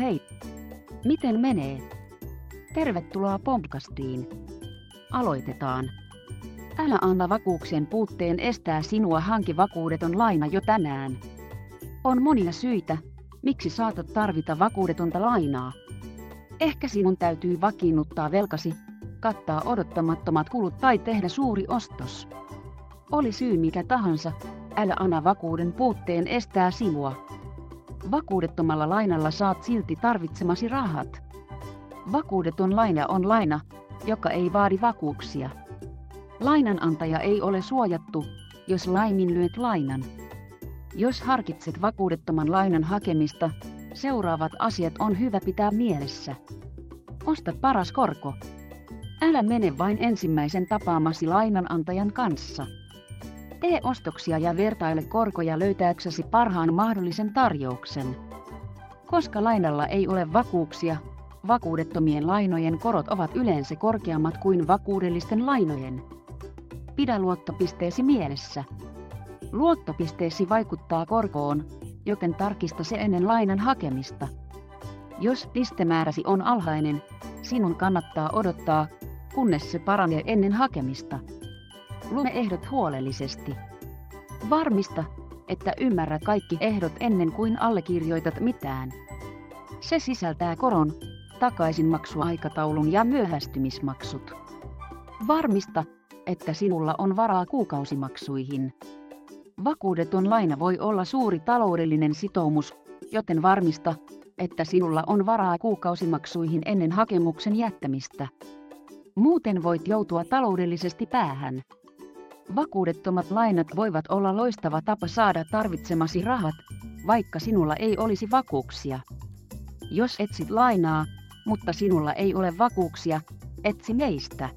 Hei! Miten menee? Tervetuloa podcastiin. Aloitetaan. Älä anna vakuuksien puutteen estää sinua hanki vakuudeton laina jo tänään. On monia syitä, miksi saatat tarvita vakuudetonta lainaa. Ehkä sinun täytyy vakiinnuttaa velkasi, kattaa odottamattomat kulut tai tehdä suuri ostos. Oli syy mikä tahansa, älä anna vakuuden puutteen estää sinua. Vakuudettomalla lainalla saat silti tarvitsemasi rahat. Vakuudeton laina on laina, joka ei vaadi vakuuksia. Lainanantaja ei ole suojattu, jos laiminlyöt lainan. Jos harkitset vakuudettoman lainan hakemista, seuraavat asiat on hyvä pitää mielessä. Osta paras korko. Älä mene vain ensimmäisen tapaamasi lainanantajan kanssa. Tee ostoksia ja vertaile korkoja löytääksesi parhaan mahdollisen tarjouksen. Koska lainalla ei ole vakuuksia, vakuudettomien lainojen korot ovat yleensä korkeammat kuin vakuudellisten lainojen. Pidä luottopisteesi mielessä. Luottopisteesi vaikuttaa korkoon, joten tarkista se ennen lainan hakemista. Jos pistemääräsi on alhainen, sinun kannattaa odottaa, kunnes se paranee ennen hakemista. Lue ehdot huolellisesti. Varmista, että ymmärrät kaikki ehdot ennen kuin allekirjoitat mitään. Se sisältää koron, takaisinmaksuaikataulun ja myöhästymismaksut. Varmista, että sinulla on varaa kuukausimaksuihin. Vakuudeton laina voi olla suuri taloudellinen sitoumus, joten varmista, että sinulla on varaa kuukausimaksuihin ennen hakemuksen jättämistä. Muuten voit joutua taloudellisesti päähän. Vakuudettomat lainat voivat olla loistava tapa saada tarvitsemasi rahat, vaikka sinulla ei olisi vakuuksia. Jos etsit lainaa, mutta sinulla ei ole vakuuksia, etsi meistä.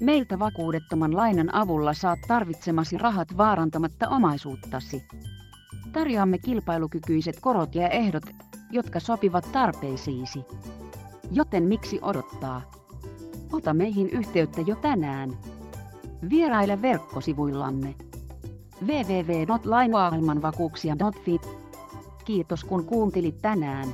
Meiltä vakuudettoman lainan avulla saat tarvitsemasi rahat vaarantamatta omaisuuttasi. Tarjoamme kilpailukykyiset korot ja ehdot, jotka sopivat tarpeisiisi. Joten miksi odottaa? Ota meihin yhteyttä jo tänään. Vieraile verkkosivuillamme www.lainmaailmanvakuuksia.fi. Kiitos kun kuuntelit tänään.